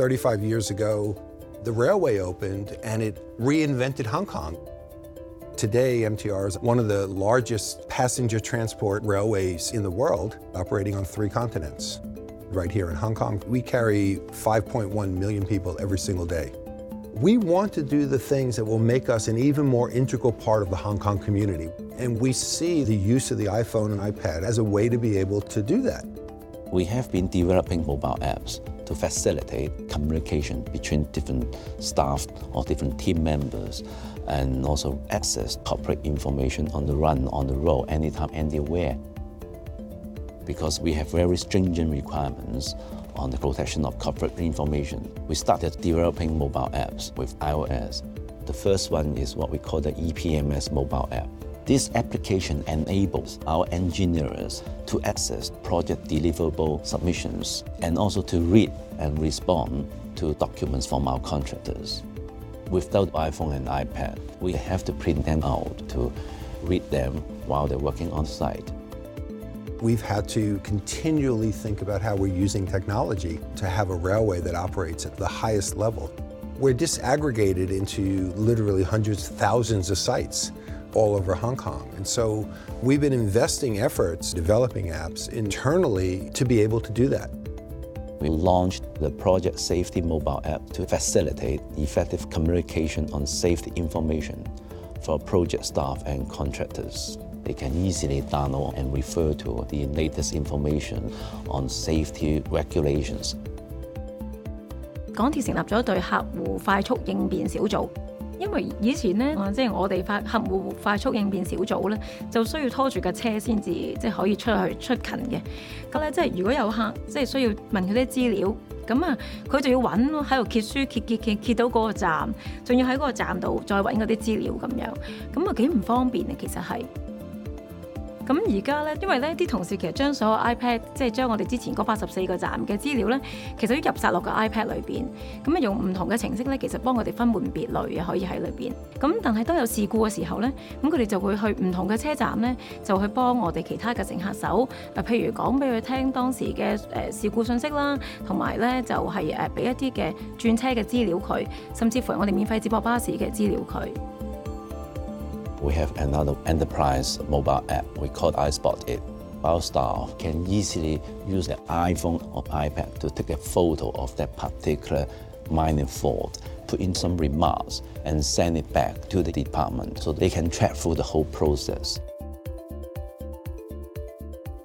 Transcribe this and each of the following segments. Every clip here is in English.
35 years ago, the railway opened and it reinvented Hong Kong. Today, MTR is one of the largest passenger transport railways in the world, operating on three continents. Right here in Hong Kong, we carry 5.1 million people every single day. We want to do the things that will make us an even more integral part of the Hong Kong community. And we see the use of the iPhone and iPad as a way to be able to do that. We have been developing mobile apps to facilitate communication between different staff or different team members and also access corporate information on the run, on the road, anytime, anywhere. Because we have very stringent requirements on the protection of corporate information, we started developing mobile apps with iOS. The first one is what we call the EPMS mobile app. This application enables our engineers to access project deliverable submissions and also to read and respond to documents from our contractors. Without iPhone and iPad, we have to print them out to read them while they're working on site. We've had to continually think about how we're using technology to have a railway that operates at the highest level. We're disaggregated into literally hundreds, thousands of sites all over Hong Kong. And so we've been investing efforts developing apps internally to be able to do that. We launched the Project Safety mobile app to facilitate effective communication on safety information for project staff and contractors. They can easily download and refer to the latest information on safety regulations. 港铁成立咗对客户快速应变小组。 因為以前咧，即係我哋快客戶快速應變小組咧，就需要拖住架車先至即係可以出去出勤嘅。咁咧，即係如果有客即係需要問佢啲資料，咁啊，佢就要揾喺度揭書揭揭揭揭到嗰個站，仲要喺嗰個站度再揾嗰啲資料咁樣，咁啊幾唔方便啊，其實係。 咁而家咧，因為咧啲同事其實將所有 iPad，即係將我哋之前嗰八十四個站嘅資料咧，其實都入晒落個 iPad 裏邊。咁啊用唔同嘅程式咧，其實幫我哋分門別類啊，可以喺裏邊。咁但係當有事故嘅時候咧，咁佢哋就會去唔同嘅車站咧，就去幫我哋其他嘅乘客手，誒譬如講俾佢聽當時嘅誒事故信息啦，同埋咧就係誒俾一啲嘅轉車嘅資料佢，甚至乎我哋免費接駁巴士嘅資料佢。 we have another enterprise mobile app we call iSpot It. Our staff can easily use the iPhone or iPad to take a photo of that particular mining fault, put in some remarks, and send it back to the department so they can track through the whole process.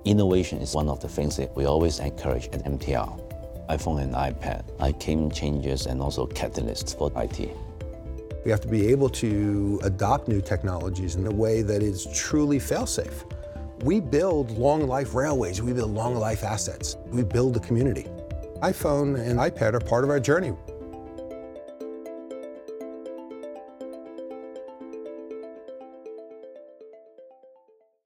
Innovation is one of the things that we always encourage at MTR. iPhone and iPad are game changers and also catalysts for IT. We have to be able to adopt new technologies in a way that is truly fail-safe. We build long-life railways, we build long-life assets, we build a community. iPhone and iPad are part of our journey.